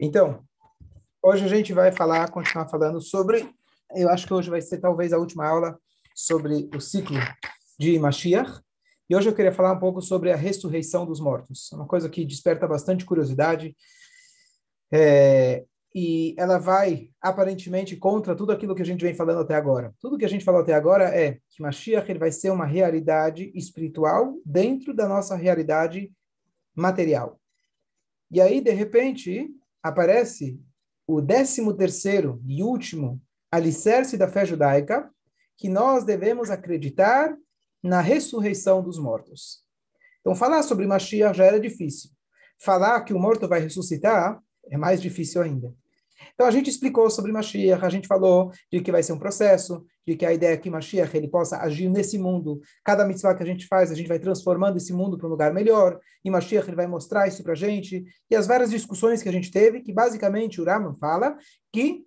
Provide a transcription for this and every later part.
Então, hoje a gente vai falar, continuar falando sobre, eu acho que hoje vai ser talvez a última aula sobre o ciclo de Mashiach. E hoje eu queria falar um pouco sobre a ressurreição dos mortos. É uma coisa que desperta bastante curiosidade. É, e ela vai, aparentemente, contra tudo aquilo que a gente vem falando até agora. Tudo que a gente falou até agora é que Mashiach ele vai ser uma realidade espiritual dentro da nossa realidade material. E aí, de repente, aparece o décimo terceiro e último alicerce da fé judaica, que nós devemos acreditar na ressurreição dos mortos. Então, falar sobre Mashiach já era difícil. Falar que o morto vai ressuscitar é mais difícil ainda. Então, a gente explicou sobre Mashiach, a gente falou de que vai ser um processo, de que a ideia é que Mashiach ele possa agir nesse mundo. Cada mitzvah que a gente faz, a gente vai transformando esse mundo para um lugar melhor, e Mashiach ele vai mostrar isso para a gente. E as várias discussões que a gente teve, que basicamente o Raman fala que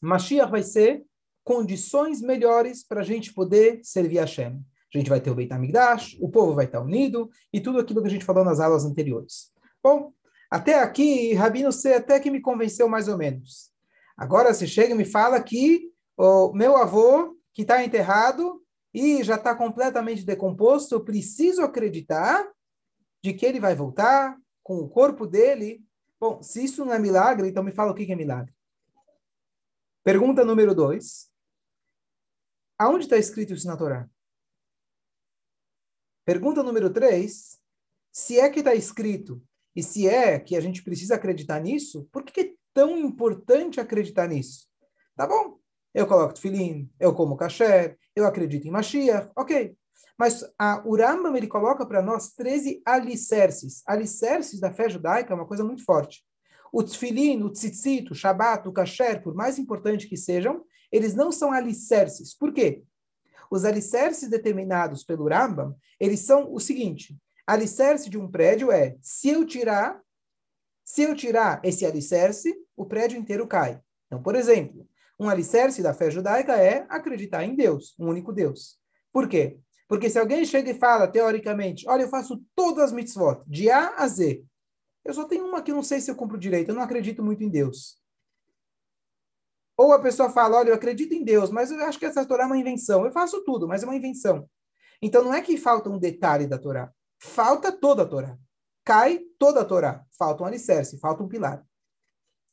Mashiach vai ser condições melhores para a gente poder servir a Hashem. A gente vai ter o Beit HaMikdash, o povo vai estar unido, e tudo aquilo que a gente falou nas aulas anteriores. Bom, até aqui, Rabino C até que me convenceu mais ou menos. Agora você chega e me fala que o meu avô, que está enterrado e já está completamente decomposto, eu preciso acreditar de que ele vai voltar com o corpo dele. Bom, se isso não é milagre, então me fala o que é milagre. Pergunta número dois. Aonde está escrito isso na Torá? Pergunta número três. Se é que está escrito e se é que a gente precisa acreditar nisso, por que é tão importante acreditar nisso? Tá bom, eu coloco tefilim, eu como kasher, eu acredito em Mashiach, ok. Mas a Urambam, ele coloca para nós 13 alicerces. Alicerces da fé judaica é uma coisa muito forte. O tefilim, o tzitzit, o shabat, o kasher, por mais importante que sejam, eles não são alicerces. Por quê? Os alicerces determinados pelo Rambam, eles são o seguinte, alicerce de um prédio é, se eu tirar, se eu tirar esse alicerce, o prédio inteiro cai. Então, por exemplo, um alicerce da fé judaica é acreditar em Deus, um único Deus. Por quê? Porque se alguém chega e fala, teoricamente, olha, eu faço todas as mitzvot, de A a Z, eu só tenho uma que eu não sei se eu cumpro direito, eu não acredito muito em Deus. Ou a pessoa fala, olha, eu acredito em Deus, mas eu acho que essa Torá é uma invenção. Eu faço tudo, mas é uma invenção. Então não é que falta um detalhe da Torá falta toda a Torá. Cai toda a Torá. Falta um alicerce, falta um pilar.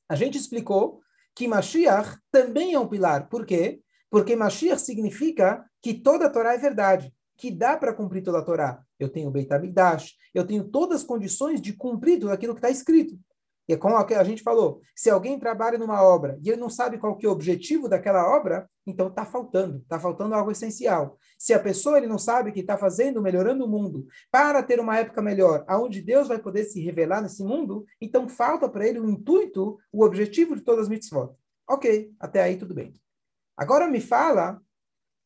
A gente explicou que Mashiach também é um pilar. Por quê? Porque Mashiach significa que toda a Torá é verdade, que dá para cumprir toda a Torá. Eu tenho Beit HaMikdash, eu tenho todas as condições de cumprir tudo aquilo que está escrito. E é como a gente falou, se alguém trabalha numa obra e ele não sabe qual que é o objetivo daquela obra, então está faltando, está faltando algo essencial. Se a pessoa ele não sabe que está fazendo, melhorando o mundo, para ter uma época melhor, aonde Deus vai poder se revelar nesse mundo, então falta para ele o intuito, o objetivo de todas as mitzvot. Ok, até aí tudo bem. Agora me fala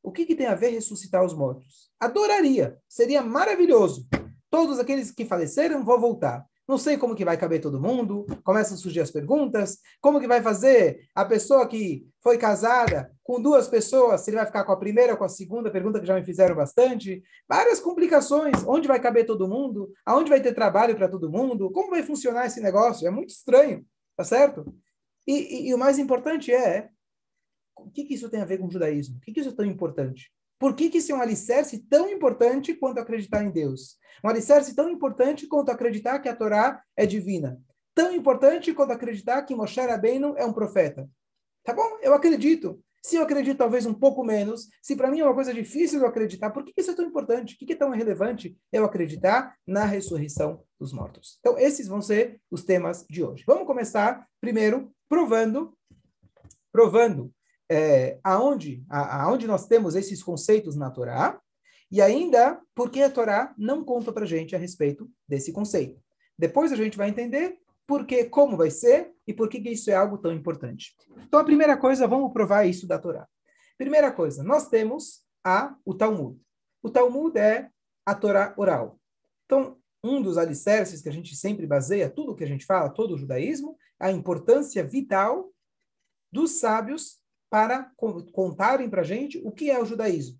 o que, que tem a ver ressuscitar os mortos. Adoraria, seria maravilhoso. Todos aqueles que faleceram vão voltar não sei como que vai caber todo mundo, começam a surgir as perguntas, como que vai fazer a pessoa que foi casada com duas pessoas, se ele vai ficar com a primeira ou com a segunda, pergunta que já me fizeram bastante, várias complicações, onde vai caber todo mundo, aonde vai ter trabalho para todo mundo, como vai funcionar esse negócio, é muito estranho, tá certo? E, e, e o mais importante é, o que, que isso tem a ver com o judaísmo? O que, que isso é tão importante? Por que, que isso é um alicerce tão importante quanto acreditar em Deus? Um alicerce tão importante quanto acreditar que a Torá é divina. Tão importante quanto acreditar que Moshe Rabbeinu é um profeta. Tá bom? Eu acredito. Se eu acredito talvez um pouco menos, se para mim é uma coisa difícil eu acreditar, por que isso é tão importante? O que é tão relevante eu acreditar na ressurreição dos mortos? Então, esses vão ser os temas de hoje. Vamos começar primeiro provando, provando é, aonde, a, aonde nós temos esses conceitos na Torá, e ainda porque a Torá não conta para gente a respeito desse conceito. Depois a gente vai entender porque, como vai ser e por que isso é algo tão importante. Então, a primeira coisa, vamos provar isso da Torá. Primeira coisa, nós temos a, o Talmud. O Talmud é a Torá oral. Então, um dos alicerces que a gente sempre baseia tudo o que a gente fala, todo o judaísmo, a importância vital dos sábios para contarem para a gente o que é o judaísmo,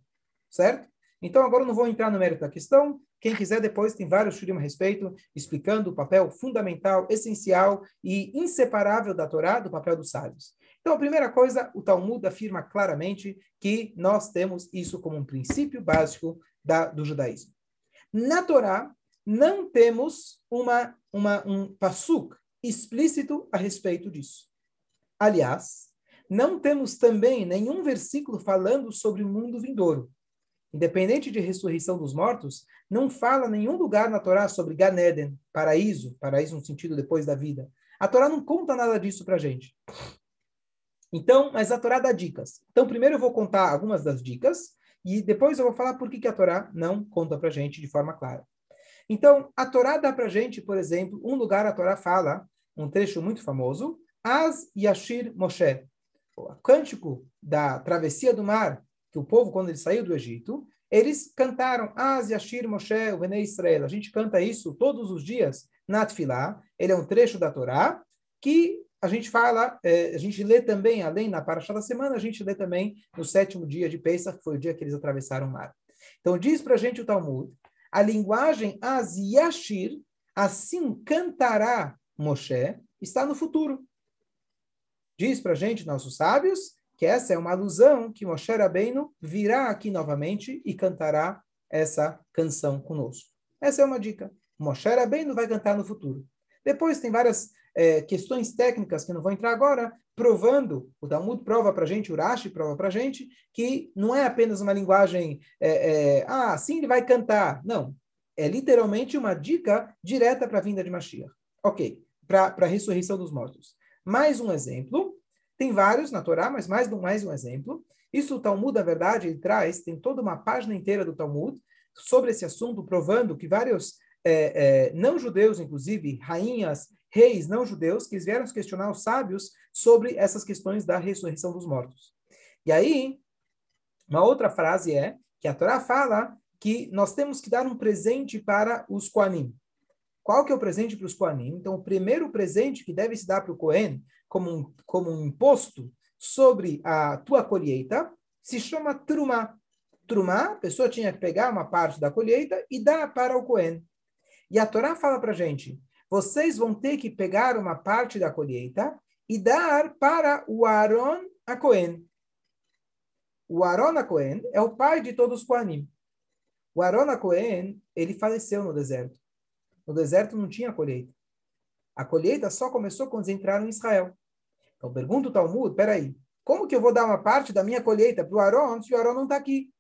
certo? Então, agora eu não vou entrar no mérito da questão, Quem quiser depois tem vários shurim a respeito, explicando o papel fundamental, essencial e inseparável da Torá, do papel dos sábios. Então, a primeira coisa, o Talmud afirma claramente que nós temos isso como um princípio básico da, do judaísmo. Na Torá, não temos uma, uma, um pasuk explícito a respeito disso. Aliás, não temos também nenhum versículo falando sobre o mundo vindouro. Independente de ressurreição dos mortos, não fala nenhum lugar na Torá sobre Gan Eden, paraíso, paraíso no sentido depois da vida. A Torá não conta nada disso para gente. Então, mas a Torá dá dicas. Então, primeiro eu vou contar algumas das dicas e depois eu vou falar por que, que a Torá não conta para gente de forma clara. Então, a Torá dá para gente, por exemplo, um lugar a Torá fala, um trecho muito famoso, As Yashir Moshe, o cântico da travessia do mar, que o povo, quando ele saiu do Egito, eles cantaram Az Yashir Moshe, o Bnei Israel. A gente canta isso todos os dias na Tfilá. Ele é um trecho da Torá que a gente fala, é, a gente lê também, além na Parashá da semana, a gente lê também no sétimo dia de Pesach, que foi o dia que eles atravessaram o mar. Então diz para a gente o Talmud, a linguagem Az Yashir, assim cantará Moshe, está no futuro. Diz para gente, nossos sábios, que essa é uma alusão que Moshe Rabbeinu virá aqui novamente e cantará essa canção conosco. Essa é uma dica. Moshe Rabbeinu vai cantar no futuro. Depois tem várias é, questões técnicas que não vou entrar agora, provando, o Talmud prova para a gente, o Rashi prova para a gente, que não é apenas uma linguagem, é, é, ah, assim ele vai cantar. Não, é literalmente uma dica direta para a vinda de Mashiach. Ok, para a ressurreição dos mortos. Mais um exemplo, tem vários na Torá, mas mais, mais um exemplo. Isso o Talmud, na verdade, ele traz, tem toda uma página inteira do Talmud sobre esse assunto, provando que vários é, é, não-judeus, inclusive rainhas, reis não-judeus, que vieram questionar os sábios sobre essas questões da ressurreição dos mortos. E aí, uma outra frase é que a Torá fala que nós temos que dar um presente para os Koanim. Qual que é o presente para os Koanim? Então, o primeiro presente que deve se dar para o Kohen, como um, como um imposto sobre a tua colheita, se chama Trumá. Trumá, a pessoa tinha que pegar uma parte da colheita e dar para o Kohen. E a Torá fala para a gente, vocês vão ter que pegar uma parte da colheita e dar para o Aaron a Cohen. O Aaron a Cohen é o pai de todos os Kohanim. O Aaron a Cohen, ele faleceu no deserto. No deserto não tinha colheita. A colheita só começou quando eles entraram em Israel. Então pergunta o Talmud, peraí, como que eu vou dar uma parte da minha colheita para o Aaron se o Aaron não está aqui?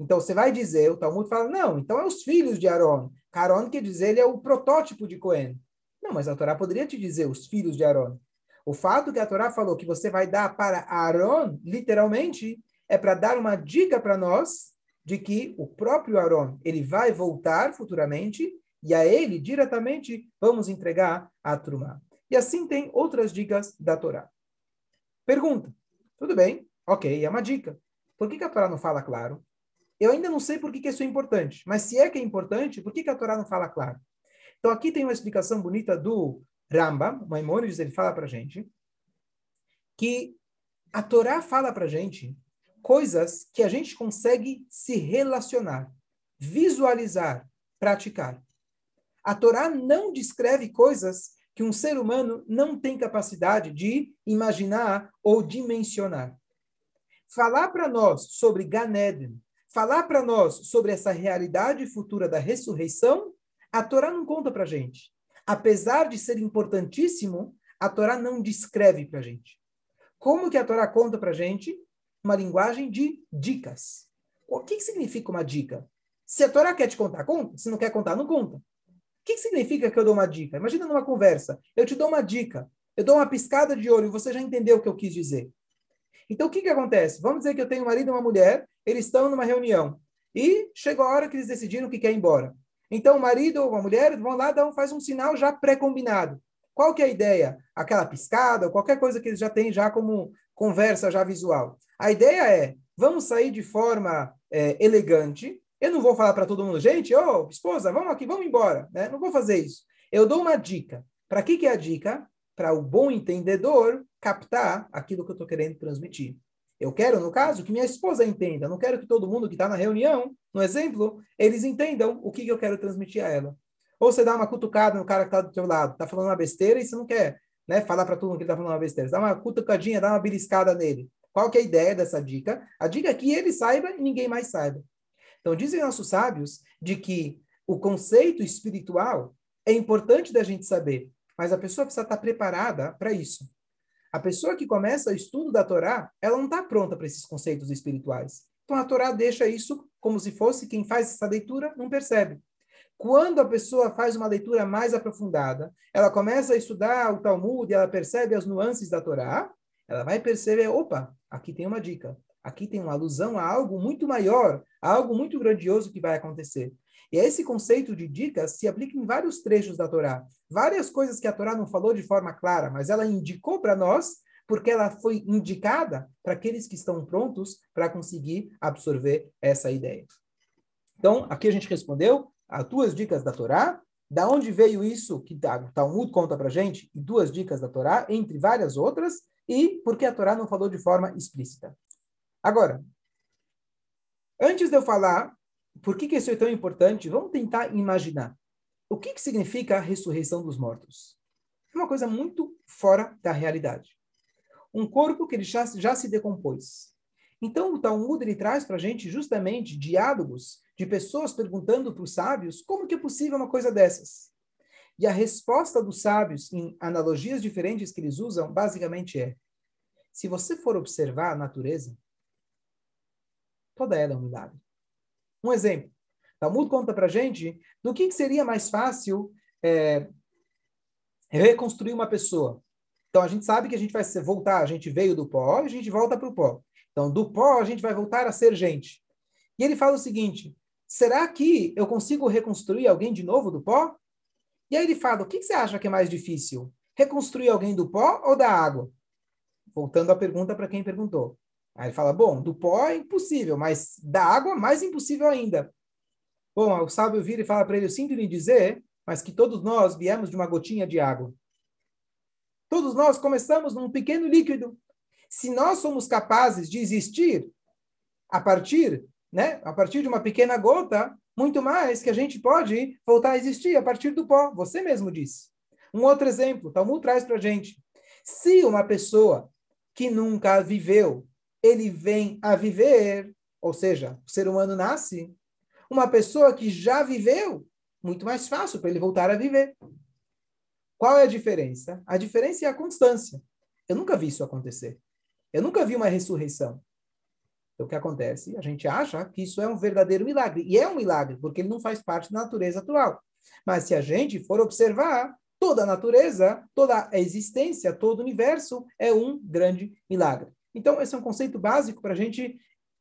Então você vai dizer, o Talmud fala, não, então é os filhos de Aaron. Aaron quer dizer, ele é o protótipo de Cohen. Não, mas a Torá poderia te dizer os filhos de Aaron. O fato que a Torá falou que você vai dar para Aaron, literalmente, é para dar uma dica para nós de que o próprio Aaron, ele vai voltar futuramente e a ele diretamente vamos entregar a Trumá. E assim tem outras dicas da Torá. Pergunta. Tudo bem, ok, é uma dica. Por que, que a Torá não fala claro? Eu ainda não sei por que, que isso é importante, mas se é que é importante, por que, que a Torá não fala claro? Então aqui tem uma explicação bonita do Rambam, Maimonides, ele fala para gente que a Torá fala para gente coisas que a gente consegue se relacionar, visualizar, praticar. A Torá não descreve coisas que um ser humano não tem capacidade de imaginar ou dimensionar. Falar para nós sobre Ganeden, falar para nós sobre essa realidade futura da ressurreição, a Torá não conta para gente. Apesar de ser importantíssimo, a Torá não descreve para gente. Como que a Torá conta para gente? Uma linguagem de dicas. O que, significa uma dica? Se a Torá quer te contar, conta. Se não quer contar, não conta. O que, significa que eu dou uma dica? Imagina numa conversa. Eu te dou uma dica. Eu dou uma piscada de olho e você já entendeu o que eu quis dizer. Então, o que, que acontece? Vamos dizer que eu tenho um marido e uma mulher, eles estão numa reunião. E chegou a hora que eles decidiram que quer ir embora. Então, o marido ou a mulher vão lá, dão, faz um sinal já pré-combinado. Qual que é a ideia? Aquela piscada, ou qualquer coisa que eles já têm já como conversa já visual. A ideia é, vamos sair de forma é, elegante. Eu não vou falar para todo mundo, gente, ô, oh, esposa, vamos aqui, vamos embora. Né? Não vou fazer isso. Eu dou uma dica. Para que, que é a dica? Para o bom entendedor captar aquilo que eu estou querendo transmitir. Eu quero, no caso, que minha esposa entenda. Não quero que todo mundo que está na reunião, no exemplo, eles entendam o que, que eu quero transmitir a ela. Ou você dá uma cutucada no cara que está do teu lado, está falando uma besteira e você não quer né, falar para todo mundo que ele está falando uma besteira. Você dá uma cutucadinha, dá uma beliscada nele. Qual que é a ideia dessa dica? A dica é que ele saiba e ninguém mais saiba. Então, dizem nossos sábios de que o conceito espiritual é importante da gente saber, mas a pessoa precisa estar preparada para isso. A pessoa que começa o estudo da Torá, ela não está pronta para esses conceitos espirituais. Então a Torá deixa isso como se fosse quem faz essa leitura não percebe. Quando a pessoa faz uma leitura mais aprofundada, ela começa a estudar o Talmud e ela percebe as nuances da Torá, ela vai perceber, opa, aqui tem uma dica. Aqui tem uma alusão a algo muito maior, a algo muito grandioso que vai acontecer. E esse conceito de dicas se aplica em vários trechos da Torá. Várias coisas que a Torá não falou de forma clara, mas ela indicou para nós, porque ela foi indicada para aqueles que estão prontos para conseguir absorver essa ideia. Então, aqui a gente respondeu as duas dicas da Torá, da onde veio isso que o Talmud conta para gente, e duas dicas da Torá, entre várias outras, e porque a Torá não falou de forma explícita. Agora, antes de eu falar por que, que isso é tão importante? Vamos tentar imaginar. O que, que significa a ressurreição dos mortos? É uma coisa muito fora da realidade. Um corpo que ele já, já se decompôs. Então, o Talmud ele traz para a gente justamente diálogos de pessoas perguntando para os sábios como que é possível uma coisa dessas. E a resposta dos sábios, em analogias diferentes que eles usam, basicamente é: se você for observar a natureza, toda ela é um milagre. Um exemplo. Talmud conta para gente do que, que seria mais fácil é, reconstruir uma pessoa. Então a gente sabe que a gente vai voltar, a gente veio do pó e a gente volta para o pó. Então do pó a gente vai voltar a ser gente. E ele fala o seguinte: será que eu consigo reconstruir alguém de novo do pó? E aí ele fala: o que, que você acha que é mais difícil? Reconstruir alguém do pó ou da água? Voltando à pergunta para quem perguntou. Aí ele fala, bom, do pó é impossível, mas da água mais impossível ainda. Bom, o sábio vira e fala para ele, eu sinto lhe dizer, mas que todos nós viemos de uma gotinha de água. Todos nós começamos num pequeno líquido. Se nós somos capazes de existir a partir, né, a partir de uma pequena gota, muito mais que a gente pode voltar a existir a partir do pó. Você mesmo disse. Um outro exemplo, Talmud traz para a gente. Se uma pessoa que nunca viveu ele vem a viver, ou seja, o ser humano nasce, uma pessoa que já viveu, muito mais fácil para ele voltar a viver. Qual é a diferença? A diferença é a constância. Eu nunca vi isso acontecer. Eu nunca vi uma ressurreição. Então, o que acontece? A gente acha que isso é um verdadeiro milagre. E é um milagre, porque ele não faz parte da natureza atual. Mas se a gente for observar, toda a natureza, toda a existência, todo o universo é um grande milagre. Então, esse é um conceito básico para a gente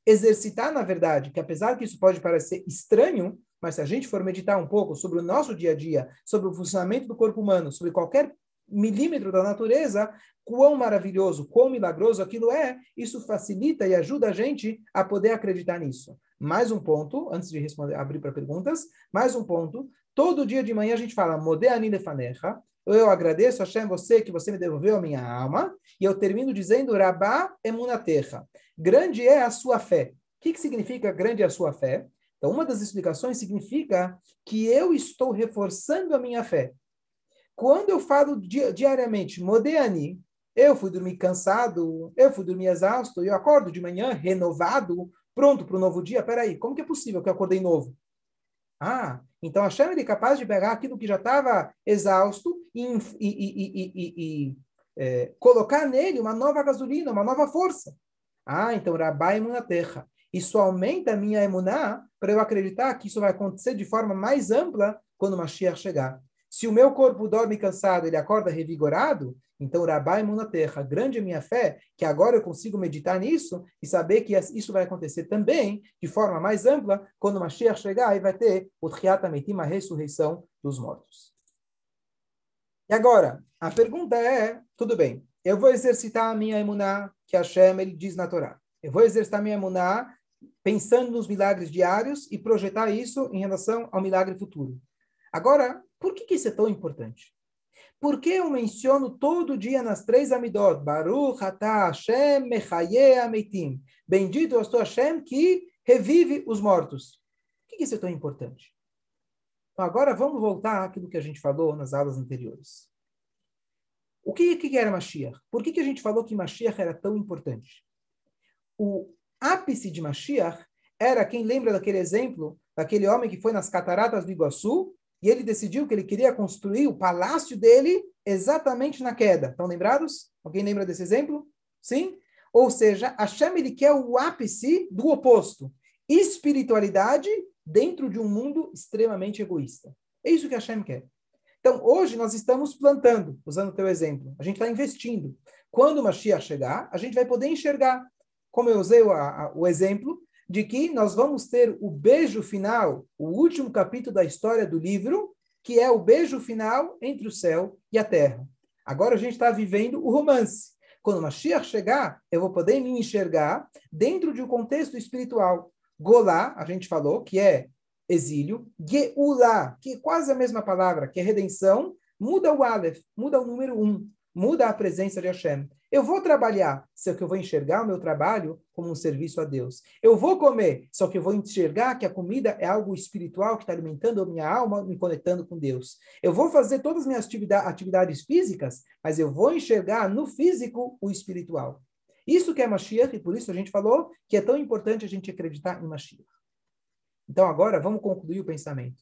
exercitar, na verdade, que apesar que isso pode parecer estranho, mas se a gente for meditar um pouco sobre o nosso dia a dia, sobre o funcionamento do corpo humano, sobre qualquer milímetro da natureza, quão maravilhoso, quão milagroso aquilo é, isso facilita e ajuda a gente a poder acreditar nisso. Mais um ponto, antes de responder, abrir para perguntas, mais um ponto. Todo dia de manhã a gente fala, Modeani lefanecha, eu agradeço, Hashem, você que você me devolveu a minha alma, e eu termino dizendo, Rabá emunaterra. Grande é a sua fé. O que, que significa grande é a sua fé? Então, uma das explicações significa que eu estou reforçando a minha fé. Quando eu falo di diariamente, Modeani, eu fui dormir cansado, eu fui dormir exausto, eu acordo de manhã renovado, pronto para o novo dia. Peraí, como que é possível que eu acordei novo? Ah, então a chama é capaz de pegar aquilo que já estava exausto e, e, e, e é, colocar nele uma nova gasolina, uma nova força. Ah, então Rabai terra. Isso aumenta a minha emuná para eu acreditar que isso vai acontecer de forma mais ampla quando Mashiach chegar. Se o meu corpo dorme cansado, ele acorda revigorado, então Rabai terra. Grande é minha fé, que agora eu consigo meditar nisso e saber que isso vai acontecer também de forma mais ampla quando Mashiach chegar e vai ter o Triatametim, a ressurreição dos mortos. E agora, a pergunta é, tudo bem, eu vou exercitar a minha emuná, que Hashem ele diz na Torá. Eu vou exercitar a minha emuná pensando nos milagres diários e projetar isso em relação ao milagre futuro. Agora, por que, que isso é tão importante? Por que eu menciono todo dia nas três Amidot? Baruch atah Hashem mechaye ametim. Bendito és tu Hashem que revive os mortos. Por que isso é tão importante? Então agora vamos voltar àquilo que a gente falou nas aulas anteriores. O que, que era Mashiach? Por que, que a gente falou que Mashiach era tão importante? O ápice de Mashiach era, quem lembra daquele exemplo, daquele homem que foi nas cataratas do Iguaçu, e ele decidiu que ele queria construir o palácio dele exatamente na queda. Estão lembrados? Alguém lembra desse exemplo? Sim? Ou seja, Hashem ele quer o ápice do oposto. Espiritualidade dentro de um mundo extremamente egoísta. É isso que Hashem quer. Então, hoje nós estamos plantando, usando o teu exemplo. A gente está investindo. Quando o Mashiach chegar, a gente vai poder enxergar. Como eu usei o, a, o exemplo, de que nós vamos ter o beijo final, o último capítulo da história do livro, que é o beijo final entre o céu e a terra. Agora a gente está vivendo o romance. Quando Mashiach chegar, eu vou poder me enxergar dentro de um contexto espiritual. Golá, a gente falou, que é exílio. Geulá, que é quase a mesma palavra, que é redenção. Muda o Aleph, muda o número um, muda a presença de Hashem. Eu vou trabalhar, só que eu vou enxergar o meu trabalho como um serviço a Deus. Eu vou comer, só que eu vou enxergar que a comida é algo espiritual que está alimentando a minha alma, me conectando com Deus. Eu vou fazer todas as minhas atividades físicas, mas eu vou enxergar no físico o espiritual. Isso que é Mashiach, e por isso a gente falou que é tão importante a gente acreditar em Mashiach. Então agora vamos concluir o pensamento.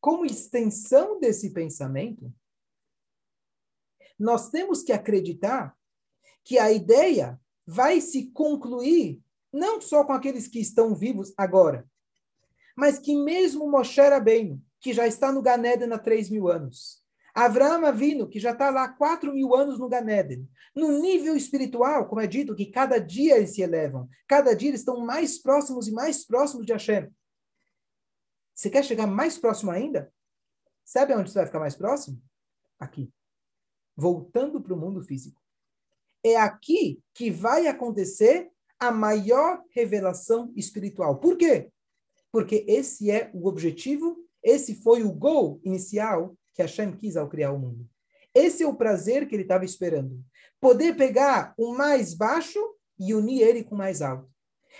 Como extensão desse pensamento, nós temos que acreditar que a ideia vai se concluir não só com aqueles que estão vivos agora, mas que mesmo Moshe Rabbeinu, que já está no Ganeden há 3 mil anos, Avraham Avinu, que já está lá há 4 mil anos no Ganeden, no nível espiritual, como é dito, que cada dia eles se elevam, cada dia eles estão mais próximos e mais próximos de Hashem. Você quer chegar mais próximo ainda? Sabe onde você vai ficar mais próximo? Aqui. Voltando para o mundo físico é aqui que vai acontecer a maior revelação espiritual. Por quê? Porque esse é o objetivo, esse foi o gol inicial que Hashem quis ao criar o mundo. Esse é o prazer que ele estava esperando. Poder pegar o mais baixo e unir ele com o mais alto.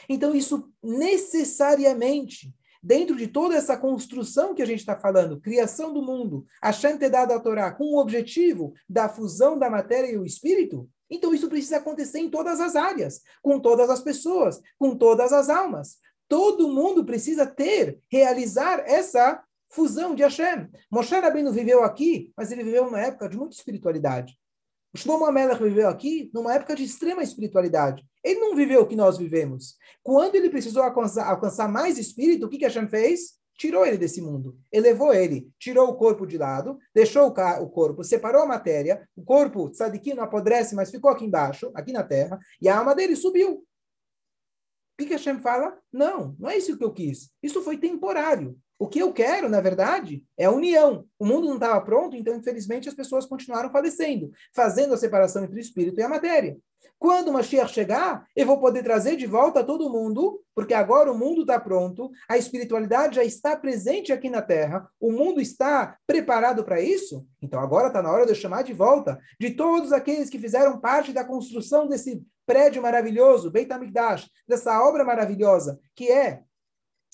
Então, isso necessariamente, dentro de toda essa construção que a gente está falando, criação do mundo, Hashem ter dado a Torá com o objetivo da fusão da matéria e o espírito, então isso precisa acontecer em todas as áreas, com todas as pessoas, com todas as almas. Todo mundo precisa ter, realizar essa fusão de Hashem. Moshe Rabbeinu viveu aqui, mas ele viveu numa época de muita espiritualidade. O Shlomo Amelech viveu aqui numa época de extrema espiritualidade. Ele não viveu o que nós vivemos. Quando ele precisou alcançar, alcançar mais espírito, o que, que Hashem fez? tirou ele desse mundo, elevou ele, tirou o corpo de lado, deixou o, corpo, separou a matéria, o corpo, tzadikim, não apodrece, mas ficou aqui embaixo, aqui na terra, e a alma dele subiu. O que, que Hashem fala? Não, não é isso que eu quis. Isso foi temporário. O que eu quero, na verdade, é a união. O mundo não estava pronto, então, infelizmente, as pessoas continuaram falecendo, fazendo a separação entre o espírito e a matéria. Quando o Mashiach chegar, eu vou poder trazer de volta todo mundo, porque agora o mundo está pronto, a espiritualidade já está presente aqui na Terra, o mundo está preparado para isso. Então agora está na hora de eu chamar de volta de todos aqueles que fizeram parte da construção desse prédio maravilhoso, Beit HaMikdash, dessa obra maravilhosa, que é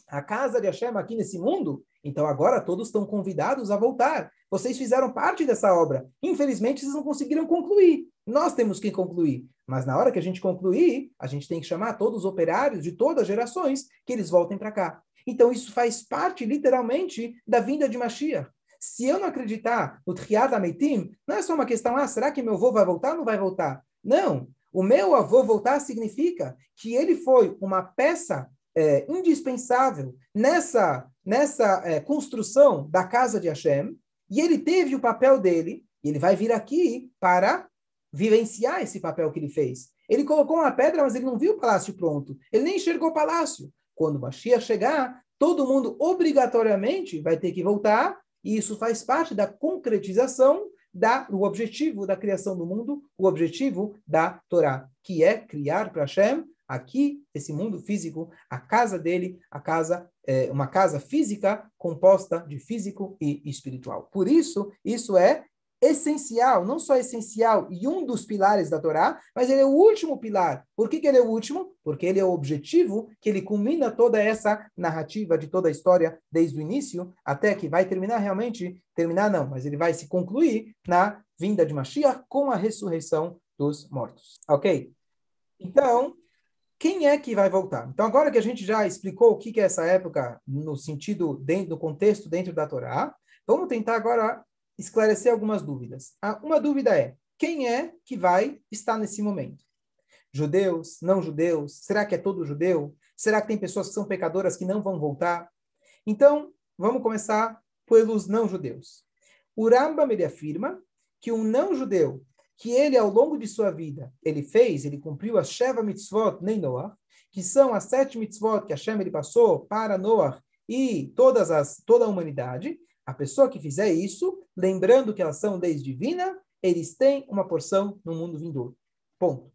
a casa de Hashem aqui nesse mundo. Então agora todos estão convidados a voltar. Vocês fizeram parte dessa obra. Infelizmente, vocês não conseguiram concluir. Nós temos que concluir. Mas na hora que a gente concluir, a gente tem que chamar todos os operários de todas as gerações que eles voltem para cá. Então isso faz parte, literalmente, da vinda de Mashiach. Se eu não acreditar no Triad Ameitim, não é só uma questão, ah, será que meu avô vai voltar ou não vai voltar? Não. O meu avô voltar significa que ele foi uma peça é, indispensável nessa, nessa é, construção da casa de Hashem, e ele teve o papel dele, e ele vai vir aqui para vivenciar esse papel que ele fez. Ele colocou uma pedra, mas ele não viu o palácio pronto. Ele nem enxergou o palácio. Quando o Mashiach chegar, todo mundo obrigatoriamente vai ter que voltar, e isso faz parte da concretização da, do objetivo da criação do mundo, o objetivo da Torá, que é criar para Hashem aqui, esse mundo físico, a casa dele, a casa, é, uma casa física composta de físico e espiritual. Por isso, isso é essencial, não só essencial e um dos pilares da Torá, mas ele é o último pilar. Por que, que ele é o último? Porque ele é o objetivo que ele culmina toda essa narrativa de toda a história desde o início até que vai terminar realmente, terminar não, mas ele vai se concluir na vinda de Mashiach com a ressurreição dos mortos. Ok? Então, quem é que vai voltar? Então, agora que a gente já explicou o que é essa época no sentido, dentro do contexto dentro da Torá, vamos tentar agora esclarecer algumas dúvidas. Uma dúvida é: quem é que vai estar nesse momento? Judeus, não judeus? Será que é todo judeu? Será que tem pessoas que são pecadoras que não vão voltar? Então, vamos começar pelos não judeus. O Rambam ele afirma que um não judeu que ele ao longo de sua vida ele fez, ele cumpriu as Sheva mitzvot nem Noah, que são as sete mitzvot que Hashem ele passou para Noah e todas as toda a humanidade, a pessoa que fizer isso, lembrando que elas são leis divinas, eles têm uma porção no mundo vindouro. Ponto.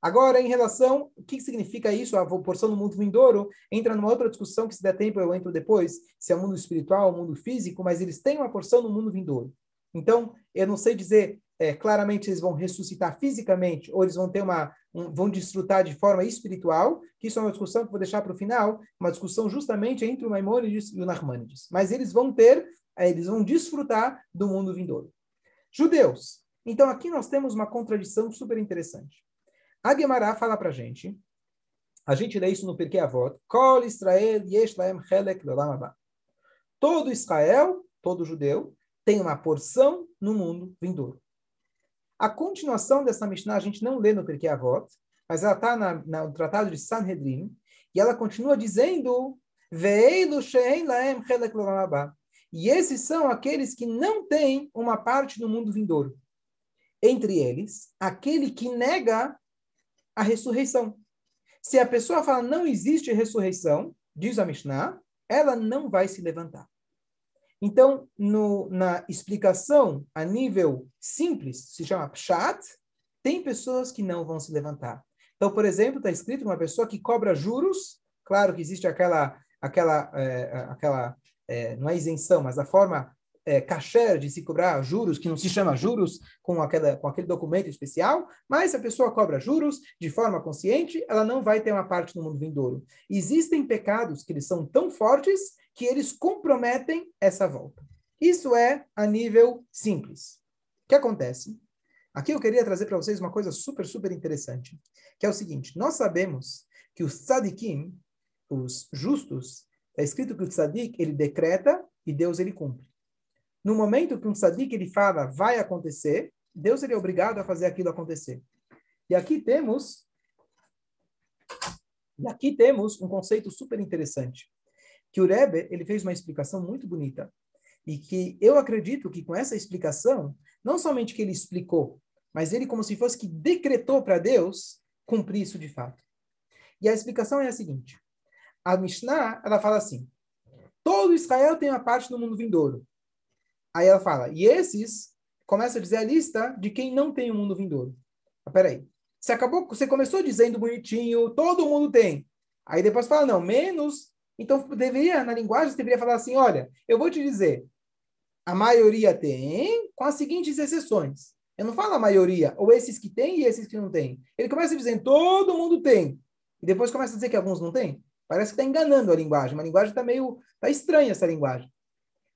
Agora, em relação, o que significa isso, a porção no mundo vindouro, entra numa outra discussão que se der tempo eu entro depois, se é o mundo espiritual, o mundo físico, mas eles têm uma porção no mundo vindouro. Então, eu não sei dizer é, claramente eles vão ressuscitar fisicamente ou eles vão ter uma um, vão desfrutar de forma espiritual, que isso é uma discussão que vou deixar para o final, uma discussão justamente entre o Maimonides e o Narmanides. Mas eles vão ter, é, eles vão desfrutar do mundo vindouro. Judeus. Então aqui nós temos uma contradição super interessante. A Gemara fala para a gente, a gente lê isso no Pirkei Avot, Kol Israel yesh laem chelek Todo Israel, todo judeu, tem uma porção no mundo vindouro. A continuação dessa Mishnah a gente não lê no Pirkei Avot, mas ela está no Tratado de Sanhedrin, e ela continua dizendo e esses são aqueles que não têm uma parte no mundo vindouro. Entre eles, aquele que nega a ressurreição. Se a pessoa fala não existe ressurreição, diz a Mishnah, ela não vai se levantar. Então, no, na explicação a nível simples, se chama Pshat, tem pessoas que não vão se levantar. Então, por exemplo, está escrito uma pessoa que cobra juros, claro que existe aquela, aquela, é, aquela é, não é isenção, mas a forma é, de se cobrar juros, que não se chama juros com, aquela, com aquele documento especial, mas se a pessoa cobra juros de forma consciente, ela não vai ter uma parte no mundo vindouro. Existem pecados que eles são tão fortes que eles comprometem essa volta. Isso é a nível simples. O que acontece? Aqui eu queria trazer para vocês uma coisa super, super interessante, que é o seguinte: nós sabemos que os tzadikim, os justos, é escrito que o tzadik ele decreta e Deus ele cumpre. No momento que um tzadik ele fala vai acontecer, Deus ele é obrigado a fazer aquilo acontecer. E aqui temos e aqui temos um conceito super interessante que o Rebbe ele fez uma explicação muito bonita e que eu acredito que com essa explicação, não somente que ele explicou, mas ele como se fosse que decretou para Deus cumprir isso de fato. E a explicação é a seguinte: a Mishnah ela fala assim: todo Israel tem uma parte no mundo vindouro. Aí ela fala, e esses começa a dizer a lista de quem não tem o mundo vindouro. Mas, peraí, você acabou, você começou dizendo bonitinho, todo mundo tem. Aí depois fala, não, menos então, deveria, na linguagem, você deveria falar assim: olha, eu vou te dizer, a maioria tem, com as seguintes exceções. Eu não falo a maioria, ou esses que têm e esses que não têm. Ele começa dizendo, todo mundo tem. E depois começa a dizer que alguns não têm. Parece que está enganando a linguagem. A linguagem está meio. Está estranha essa linguagem.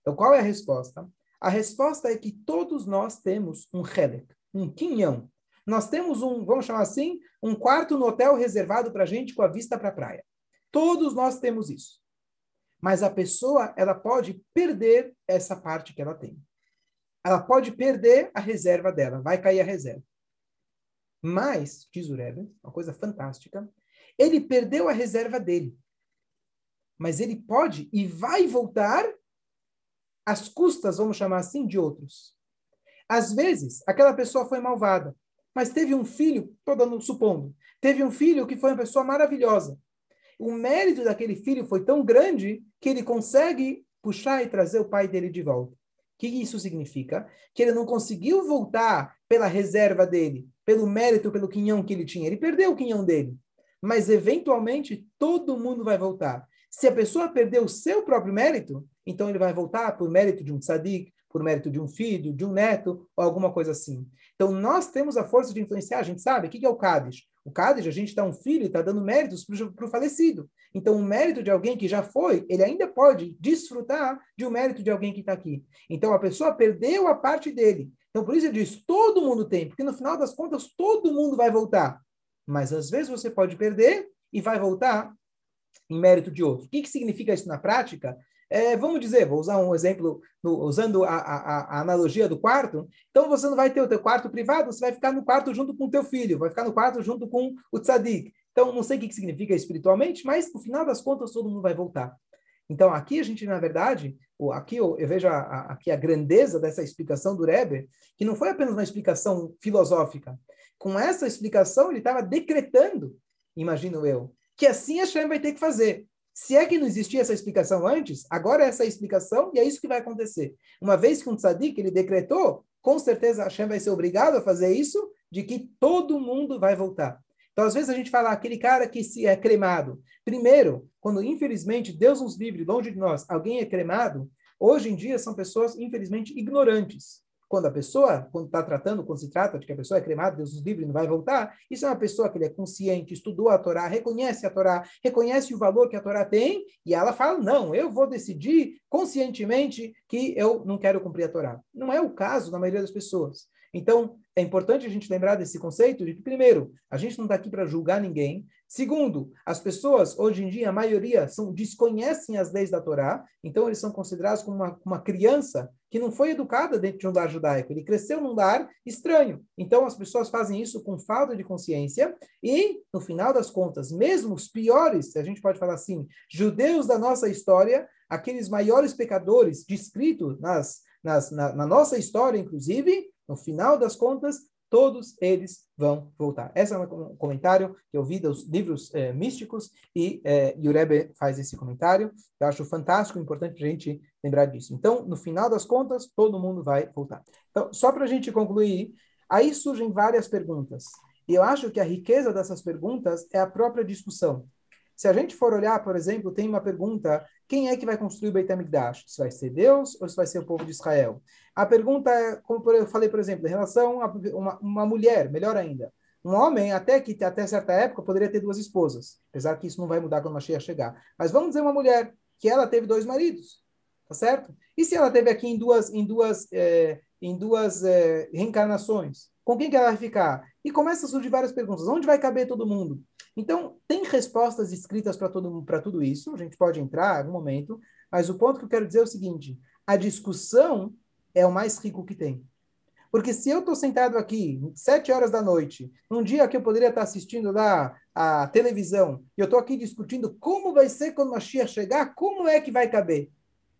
Então, qual é a resposta? A resposta é que todos nós temos um helek, um quinhão. Nós temos um, vamos chamar assim, um quarto no hotel reservado para a gente com a vista para a praia. Todos nós temos isso. Mas a pessoa, ela pode perder essa parte que ela tem. Ela pode perder a reserva dela, vai cair a reserva. Mas, diz o Rebbe, uma coisa fantástica, ele perdeu a reserva dele. Mas ele pode e vai voltar às custas, vamos chamar assim, de outros. Às vezes, aquela pessoa foi malvada, mas teve um filho, estou supondo, teve um filho que foi uma pessoa maravilhosa o mérito daquele filho foi tão grande que ele consegue puxar e trazer o pai dele de volta. O que isso significa? Que ele não conseguiu voltar pela reserva dele, pelo mérito, pelo quinhão que ele tinha. Ele perdeu o quinhão dele. Mas, eventualmente, todo mundo vai voltar. Se a pessoa perdeu o seu próprio mérito, então ele vai voltar por mérito de um tzadik, por mérito de um filho, de um neto, ou alguma coisa assim. Então, nós temos a força de influenciar, a gente sabe, o que é o Cádiz? O Cádiz, a gente dá um filho e está dando méritos para o falecido. Então, o mérito de alguém que já foi, ele ainda pode desfrutar de um mérito de alguém que está aqui. Então, a pessoa perdeu a parte dele. Então, por isso ele diz, todo mundo tem, porque no final das contas, todo mundo vai voltar. Mas, às vezes, você pode perder e vai voltar em mérito de outro. O que, que significa isso na prática? É, vamos dizer, vou usar um exemplo, no, usando a, a, a, analogia do quarto. Então, você não vai ter o teu quarto privado, você vai ficar no quarto junto com o teu filho, vai ficar no quarto junto com o tzadik. Então, não sei o que, significa espiritualmente, mas no final das contas, todo mundo vai voltar. Então, aqui a gente, na verdade, aqui eu, eu vejo a, a, aqui a grandeza dessa explicação do Rebbe, que não foi apenas uma explicação filosófica. Com essa explicação, ele estava decretando, imagino eu, que assim a Hashem vai ter que fazer. Se é que não existia essa explicação antes, agora é essa explicação e é isso que vai acontecer. Uma vez que um tzadik ele decretou, com certeza Hashem vai ser obrigado a fazer isso, de que todo mundo vai voltar. Então, às vezes a gente fala aquele cara que se é cremado. Primeiro, quando infelizmente Deus nos livre longe de nós, alguém é cremado, hoje em dia são pessoas infelizmente ignorantes quando a pessoa, quando está tratando, quando se trata de que a pessoa é cremada, Deus nos livre, não vai voltar, isso é uma pessoa que ele é consciente, estudou a Torá, reconhece a Torá, reconhece o valor que a Torá tem, e ela fala, não, eu vou decidir conscientemente que eu não quero cumprir a Torá. Não é o caso da maioria das pessoas. Então, é importante a gente lembrar desse conceito de que, primeiro, a gente não está aqui para julgar ninguém. Segundo, as pessoas, hoje em dia, a maioria, são, desconhecem as leis da Torá, então eles são considerados como uma, uma criança que não foi educada dentro de um lar judaico, ele cresceu num lar estranho. Então, as pessoas fazem isso com falta de consciência e, no final das contas, mesmo os piores, a gente pode falar assim, judeus da nossa história, aqueles maiores pecadores descritos nas, nas, na, na nossa história, inclusive, no final das contas, todos eles vão voltar. Esse é um comentário que eu vi dos livros é, místicos e, é, e o Rebbe faz esse comentário. Eu acho fantástico, importante a gente lembrar disso. Então, no final das contas, todo mundo vai voltar. Então, só para a gente concluir, aí surgem várias perguntas. E eu acho que a riqueza dessas perguntas é a própria discussão. Se a gente for olhar, por exemplo, tem uma pergunta: quem é que vai construir o Beit HaMikdash? Se vai ser Deus ou se vai ser o povo de Israel? A pergunta é, como eu falei, por exemplo, em relação a uma, uma mulher, melhor ainda. Um homem, até que até certa época, poderia ter duas esposas, apesar que isso não vai mudar quando a Mashiach chegar. Mas vamos dizer uma mulher que ela teve dois maridos, tá certo? E se ela teve aqui em duas, em duas, é, em duas é, reencarnações? Com quem que ela vai ficar? E começa a surgir várias perguntas. Onde vai caber todo mundo? Então, tem respostas escritas para tudo isso, a gente pode entrar em algum momento, mas o ponto que eu quero dizer é o seguinte: a discussão é o mais rico que tem. Porque se eu estou sentado aqui, sete horas da noite, num dia que eu poderia estar assistindo lá a televisão, e eu estou aqui discutindo como vai ser quando a Mashiach chegar, como é que vai caber?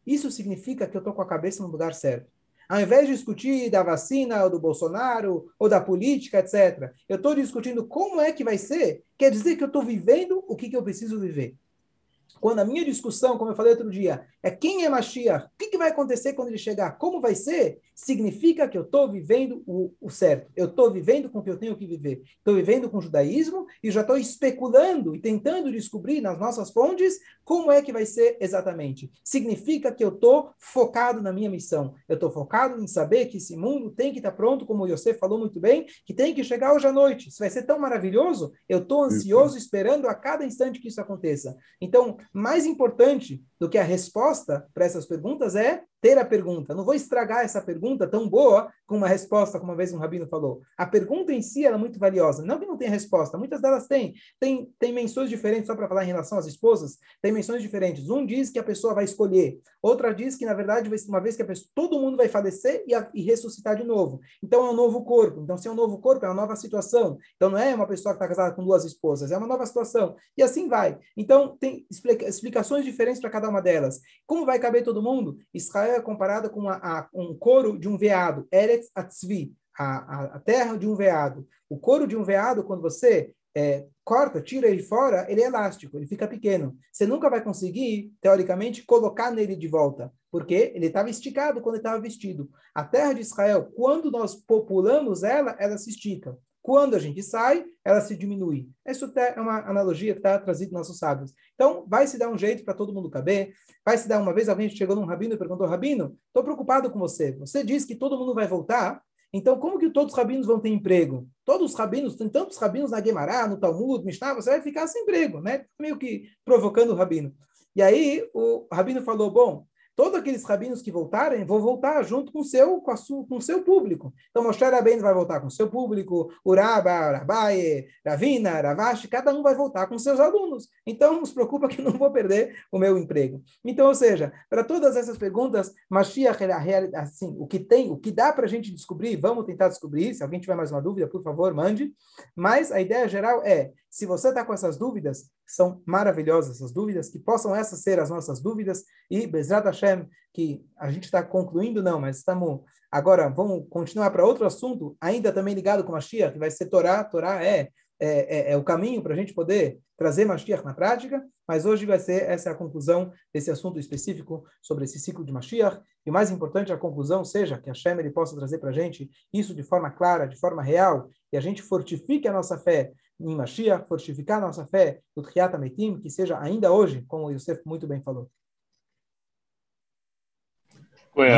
Isso significa que eu estou com a cabeça no lugar certo. Ao invés de discutir da vacina, ou do Bolsonaro, ou da política, etc., eu estou discutindo como é que vai ser, quer dizer que eu estou vivendo o que, que eu preciso viver. Quando a minha discussão, como eu falei outro dia, é quem é Mashiach, o que, que vai acontecer quando ele chegar, como vai ser, significa que eu estou vivendo o, o, certo. Eu estou vivendo com o que eu tenho que viver. Estou vivendo com o judaísmo e já estou especulando e tentando descobrir nas nossas fontes como é que vai ser exatamente. Significa que eu estou focado na minha missão. Eu estou focado em saber que esse mundo tem que estar tá pronto, como o Yosef falou muito bem, que tem que chegar hoje à noite. Isso vai ser tão maravilhoso. Eu estou ansioso, esperando a cada instante que isso aconteça. Então, mais importante do que a resposta para essas perguntas é ter a pergunta. Não vou estragar essa pergunta tão boa com uma resposta, como uma vez um rabino falou. A pergunta em si é muito valiosa. Não que não tenha resposta, muitas delas têm. Tem, tem menções diferentes, só para falar em relação às esposas, tem menções diferentes. Um diz que a pessoa vai escolher, outra diz que, na verdade, uma vez que a pessoa, todo mundo vai falecer e, a, e ressuscitar de novo. Então é um novo corpo. Então, se é um novo corpo, é uma nova situação. Então, não é uma pessoa que está casada com duas esposas, é uma nova situação. E assim vai. Então, tem explica, explicações diferentes para cada uma delas. Como vai caber todo mundo? Israel é comparada com a, a, um couro de um veado, Eretz Atzvi, a, a, terra de um veado. O couro de um veado, quando você é, corta, tira ele fora, ele é elástico, ele fica pequeno. Você nunca vai conseguir, teoricamente, colocar nele de volta, porque ele estava esticado quando estava vestido. A terra de Israel, quando nós populamos ela, ela se estica. Quando a gente sai, ela se diminui. Isso é uma analogia que está trazida nos nossos sábios. Então, vai se dar um jeito para todo mundo caber. Vai se dar uma vez, alguém chegou num rabino e perguntou, rabino, estou preocupado com você. Você diz que todo mundo vai voltar, então, como que todos os rabinos vão ter emprego? Todos os rabinos, tem tantos rabinos na Guemará, no Talmud, Mishnah, você vai ficar sem emprego, né? Meio que provocando o rabino. E aí o rabino falou, bom, todos aqueles rabinos que voltarem vão voltar junto com o seu, com, sua, com o seu público. Então, Moshe Rabbeinu vai voltar com seu público, Uraba, Rabaye, Ravina, Ravashi, cada um vai voltar com seus alunos. Então, não se preocupa que não vou perder o meu emprego. Então, ou seja, para todas essas perguntas, Mashiach, assim, o que tem, o que dá para a gente descobrir, vamos tentar descobrir, se alguém tiver mais uma dúvida, por favor, mande. Mas a ideia geral é, se você está com essas dúvidas, são maravilhosas essas dúvidas, que possam essas ser as nossas dúvidas, e Bezrat Hashem, que a gente está concluindo, não, mas estamos agora, vamos continuar para outro assunto, ainda também ligado com Mashiach, que vai ser Torá, Torá é, é, é, é o caminho para a gente poder trazer Mashiach na prática, mas hoje vai ser essa a conclusão desse assunto específico sobre esse ciclo de Mashiach, e o mais importante, a conclusão seja que a Hashem ele possa trazer para a gente isso de forma clara, de forma real, e a gente fortifique a nossa fé em Mashiach, fortificar nossa fé no Tchiat Ametim, que seja ainda hoje, como o Yosef muito bem falou. Oi,